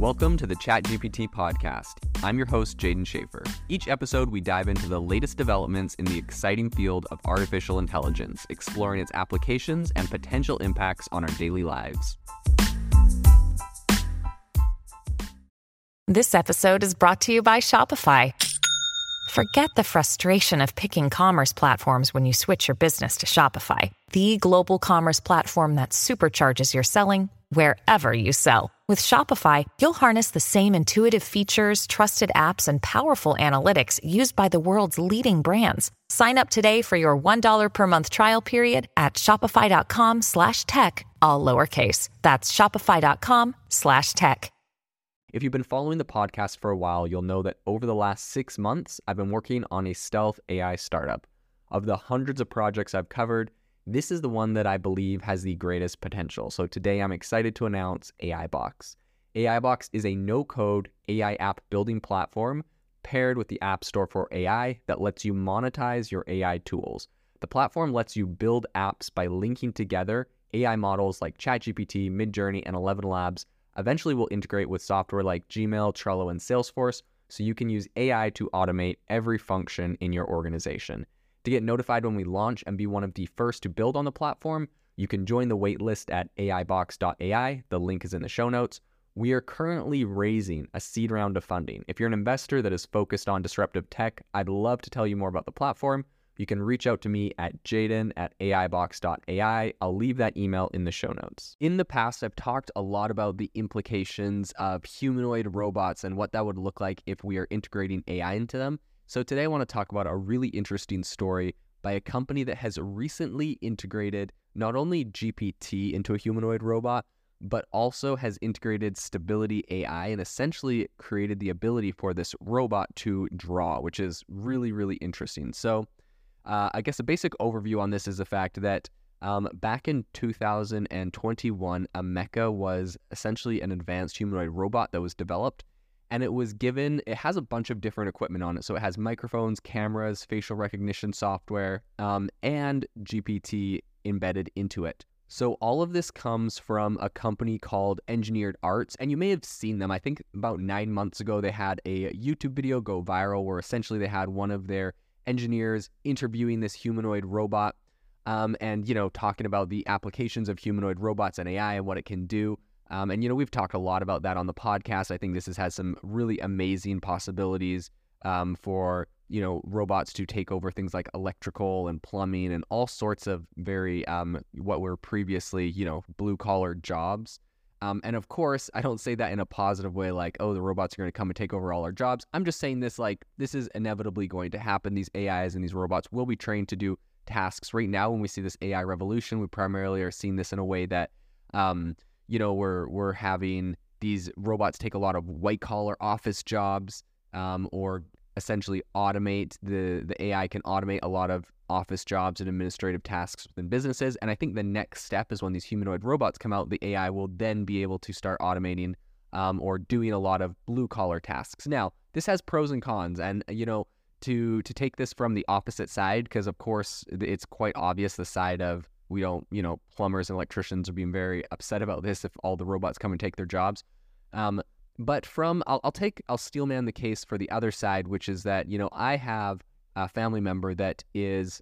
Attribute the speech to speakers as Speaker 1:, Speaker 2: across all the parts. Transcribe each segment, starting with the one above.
Speaker 1: Welcome to the ChatGPT podcast. I'm your host, Jaeden Schafer. Each episode, we dive into the latest developments in the exciting field of artificial intelligence, exploring its applications and potential impacts on our daily lives.
Speaker 2: This episode is brought to you by Shopify. Forget the frustration of picking commerce platforms when you switch your business to Shopify, the global commerce platform that supercharges your selling wherever you sell. With Shopify, you'll harness the same intuitive features, trusted apps, and powerful analytics used by the world's leading brands. Sign up today for your $1 per month trial period at shopify.com slash tech, all lowercase. That's shopify.com slash tech.
Speaker 1: If you've been following the podcast for a while, you'll know that over the last six months, I've been working on a stealth AI startup. Of the hundreds of projects I've covered, this is the one that I believe has the greatest potential. So today I'm excited to announce AI Box. AI Box is a no code AI app building platform paired with the App Store for AI that lets you monetize your AI tools. The platform lets you build apps by linking together AI models like ChatGPT, Midjourney, and 11 Labs Eventually, we'll integrate with software like Gmail, Trello, and Salesforce so you can use AI to automate every function in your organization. To get notified when we launch and be one of the first to build on the platform, you can join the waitlist at AIbox.ai. The link is in the show notes. We are currently raising a seed round of funding. If you're an investor that is focused on disruptive tech, I'd love to tell you more about the platform you can reach out to me at jaeden at aibox.ai. I'll leave that email in the show notes. In the past, I've talked a lot about the implications of humanoid robots and what that would look like if we are integrating AI into them. So today I want to talk about a really interesting story by a company that has recently integrated not only GPT into a humanoid robot, but also has integrated Stability AI and essentially created the ability for this robot to draw, which is really, really interesting. So, uh, I guess a basic overview on this is the fact that um, back in 2021, Ameca was essentially an advanced humanoid robot that was developed. And it was given, it has a bunch of different equipment on it. So it has microphones, cameras, facial recognition software, um, and GPT embedded into it. So all of this comes from a company called Engineered Arts, and you may have seen them. I think about nine months ago, they had a YouTube video go viral where essentially they had one of their engineers interviewing this humanoid robot um, and, you know, talking about the applications of humanoid robots and AI and what it can do. Um, and, you know, we've talked a lot about that on the podcast. I think this has, has some really amazing possibilities um, for, you know, robots to take over things like electrical and plumbing and all sorts of very, um, what were previously, you know, blue collar jobs. Um, and of course, I don't say that in a positive way, like, oh, the robots are going to come and take over all our jobs. I'm just saying this like, this is inevitably going to happen. These AIs and these robots will be trained to do tasks. Right now, when we see this AI revolution, we primarily are seeing this in a way that, um, you know, we're, we're having these robots take a lot of white collar office jobs um, or essentially automate the the AI can automate a lot of office jobs and administrative tasks within businesses. And I think the next step is when these humanoid robots come out, the AI will then be able to start automating um, or doing a lot of blue collar tasks. Now, this has pros and cons, and you know to to take this from the opposite side because of course it's quite obvious the side of we don't you know plumbers and electricians are being very upset about this if all the robots come and take their jobs. Um, but from I'll, I'll take I'll steelman the case for the other side, which is that you know I have a family member that is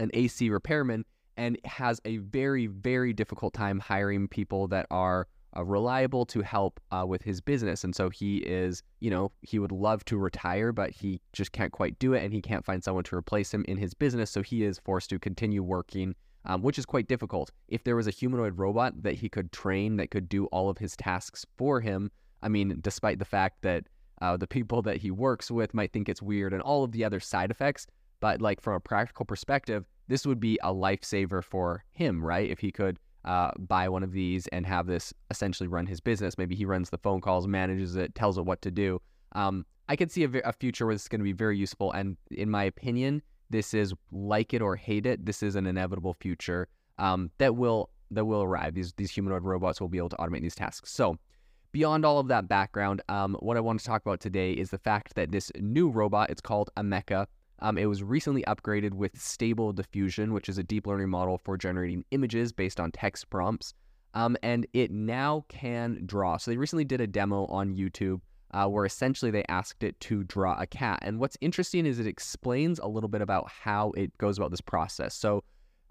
Speaker 1: an AC repairman and has a very very difficult time hiring people that are uh, reliable to help uh, with his business. And so he is, you know, he would love to retire, but he just can't quite do it, and he can't find someone to replace him in his business. So he is forced to continue working. Um, which is quite difficult. If there was a humanoid robot that he could train that could do all of his tasks for him, I mean, despite the fact that uh, the people that he works with might think it's weird and all of the other side effects, but like from a practical perspective, this would be a lifesaver for him, right? If he could uh, buy one of these and have this essentially run his business. Maybe he runs the phone calls, manages it, tells it what to do. Um, I could see a, a future where this is going to be very useful. And in my opinion, this is like it or hate it. This is an inevitable future um, that will that will arrive. These these humanoid robots will be able to automate these tasks. So Beyond all of that background, um, what I want to talk about today is the fact that this new robot, it's called Ameca. Um, it was recently upgraded with Stable Diffusion, which is a deep learning model for generating images based on text prompts. um, and it now can draw. So they recently did a demo on YouTube uh, where essentially they asked it to draw a cat. And what's interesting is it explains a little bit about how it goes about this process. So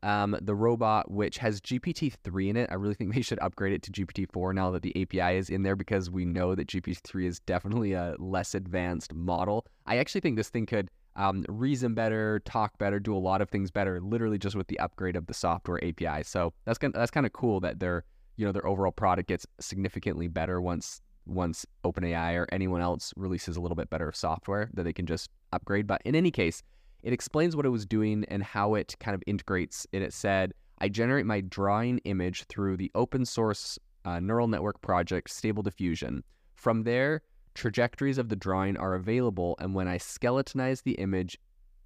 Speaker 1: um, the robot, which has GPT 3 in it, I really think they should upgrade it to GPT 4 now that the API is in there because we know that GPT 3 is definitely a less advanced model. I actually think this thing could um, reason better, talk better, do a lot of things better, literally just with the upgrade of the software API. So that's that's kind of cool that their you know their overall product gets significantly better once once OpenAI or anyone else releases a little bit better software that they can just upgrade. But in any case, it explains what it was doing and how it kind of integrates. And it said, I generate my drawing image through the open source uh, neural network project Stable Diffusion. From there, trajectories of the drawing are available, and when I skeletonize the image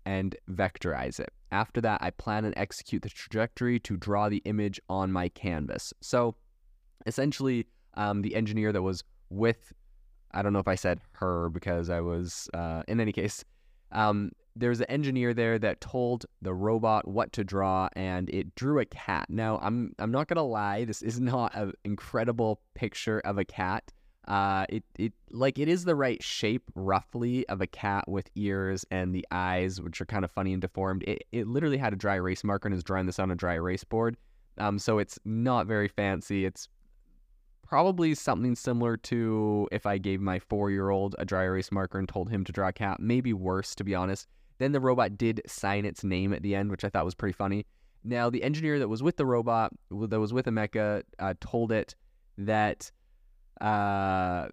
Speaker 1: and vectorize it. After that, I plan and execute the trajectory to draw the image on my canvas. So essentially, um, the engineer that was with, I don't know if I said her because I was, uh, in any case, um, there's an engineer there that told the robot what to draw and it drew a cat. Now, I'm I'm not gonna lie, this is not an incredible picture of a cat. Uh, it it like it is the right shape roughly of a cat with ears and the eyes, which are kind of funny and deformed. It it literally had a dry erase marker and is drawing this on a dry erase board. Um, so it's not very fancy. It's probably something similar to if I gave my four year old a dry erase marker and told him to draw a cat. Maybe worse, to be honest. Then the robot did sign its name at the end, which I thought was pretty funny. Now, the engineer that was with the robot, that was with Ameca, uh, told it that uh,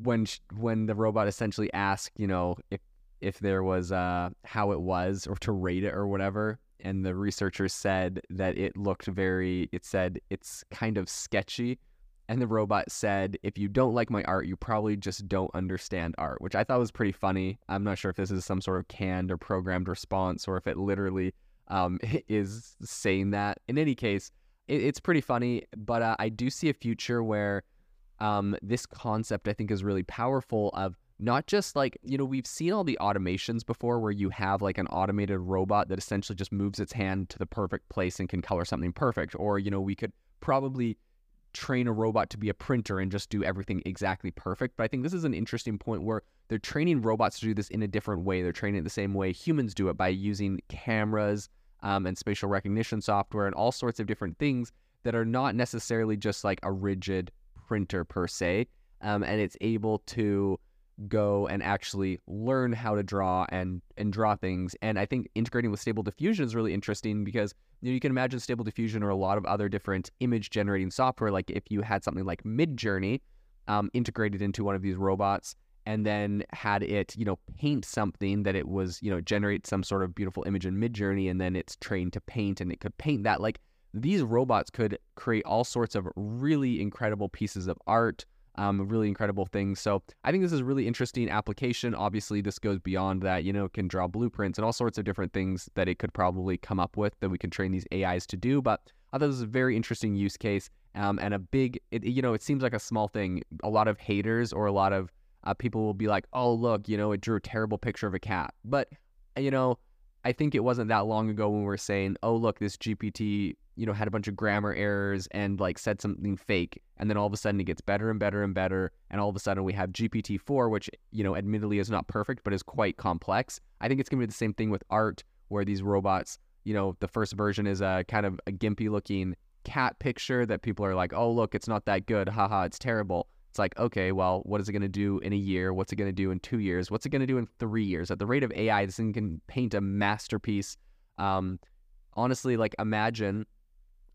Speaker 1: when when the robot essentially asked, you know, if if there was uh, how it was or to rate it or whatever, and the researchers said that it looked very, it said it's kind of sketchy. And the robot said, if you don't like my art, you probably just don't understand art, which I thought was pretty funny. I'm not sure if this is some sort of canned or programmed response or if it literally um, is saying that. In any case, it, it's pretty funny, but uh, I do see a future where um, this concept I think is really powerful of not just like, you know, we've seen all the automations before where you have like an automated robot that essentially just moves its hand to the perfect place and can color something perfect. Or, you know, we could probably train a robot to be a printer and just do everything exactly perfect. But I think this is an interesting point where they're training robots to do this in a different way. They're training it the same way humans do it by using cameras um, and spatial recognition software and all sorts of different things that are not necessarily just like a rigid printer per se. Um, and it's able to go and actually learn how to draw and and draw things. And I think integrating with Stable Diffusion is really interesting because you, know, you can imagine Stable Diffusion or a lot of other different image generating software. Like if you had something like Midjourney um, integrated into one of these robots, and then had it, you know, paint something that it was, you know, generate some sort of beautiful image in Midjourney, and then it's trained to paint, and it could paint that. Like these robots could create all sorts of really incredible pieces of art um, really incredible things. So I think this is really interesting application. Obviously, this goes beyond that. You know, it can draw blueprints and all sorts of different things that it could probably come up with that we can train these AIs to do. But I thought this was a very interesting use case um, and a big. It, you know, it seems like a small thing. A lot of haters or a lot of uh, people will be like, "Oh, look, you know, it drew a terrible picture of a cat," but you know. I think it wasn't that long ago when we were saying, "Oh, look, this GPT you know, had a bunch of grammar errors and like said something fake. And then all of a sudden it gets better and better and better. And all of a sudden we have GPT 4, which, you know, admittedly is not perfect, but is quite complex. I think it's going to be the same thing with art, where these robots, you know, the first version is a kind of a gimpy looking cat picture that people are like, oh, look, it's not that good. Haha, it's terrible. It's like, okay, well, what is it going to do in a year? What's it going to do in two years? What's it going to do in three years? At the rate of AI, this thing can paint a masterpiece. Um, honestly, like imagine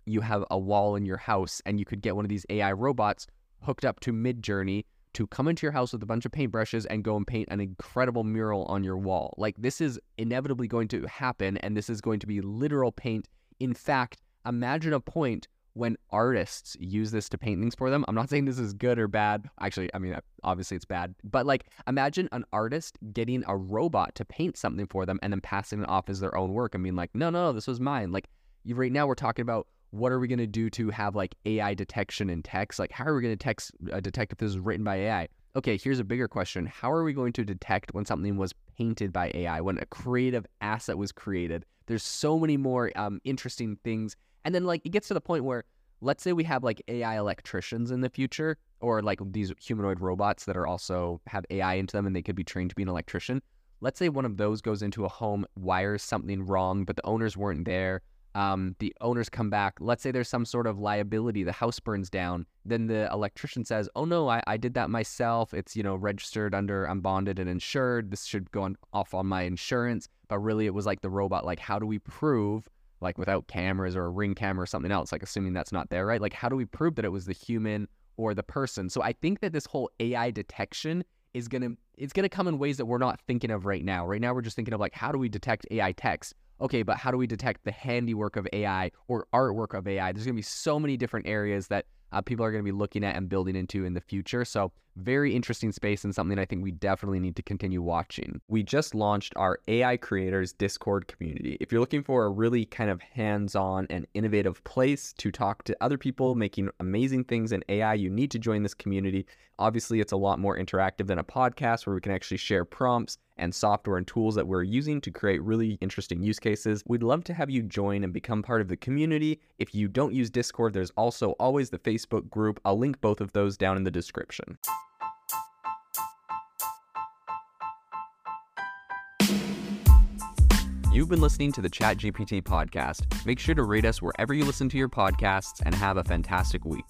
Speaker 1: you have a wall in your house and you could get one of these AI robots hooked up to Midjourney to come into your house with a bunch of paintbrushes and go and paint an incredible mural on your wall. Like this is inevitably going to happen and this is going to be literal paint. In fact, imagine a point when artists use this to paint things for them. I'm not saying this is good or bad. Actually, I mean, obviously it's bad. But like, imagine an artist getting a robot to paint something for them and then passing it off as their own work and being like, no, no, no this was mine. Like, right now we're talking about what are we going to do to have like AI detection in text? Like, how are we going to text, uh, detect if this is written by AI? Okay, here's a bigger question. How are we going to detect when something was painted by AI, when a creative asset was created? There's so many more um, interesting things. And then, like, it gets to the point where let's say we have like AI electricians in the future, or like these humanoid robots that are also have AI into them and they could be trained to be an electrician. Let's say one of those goes into a home, wires something wrong, but the owners weren't there. Um, the owners come back. Let's say there's some sort of liability, the house burns down. Then the electrician says, "Oh no, I, I did that myself. It's you know registered under, I'm bonded and insured. This should go on, off on my insurance." But really, it was like the robot. Like, how do we prove like without cameras or a ring camera or something else, like assuming that's not there, right? Like, how do we prove that it was the human or the person? So I think that this whole AI detection is gonna it's gonna come in ways that we're not thinking of right now. Right now, we're just thinking of like, how do we detect AI text? Okay, but how do we detect the handiwork of AI or artwork of AI? There's gonna be so many different areas that uh, people are going to be looking at and building into in the future. So, very interesting space and something I think we definitely need to continue watching. We just launched our AI Creators Discord community. If you're looking for a really kind of hands on and innovative place to talk to other people making amazing things in AI, you need to join this community. Obviously, it's a lot more interactive than a podcast where we can actually share prompts and software and tools that we're using to create really interesting use cases. We'd love to have you join and become part of the community. If you don't use Discord, there's also always the Facebook group. I'll link both of those down in the description. You've been listening to the ChatGPT podcast. Make sure to rate us wherever you listen to your podcasts and have a fantastic week.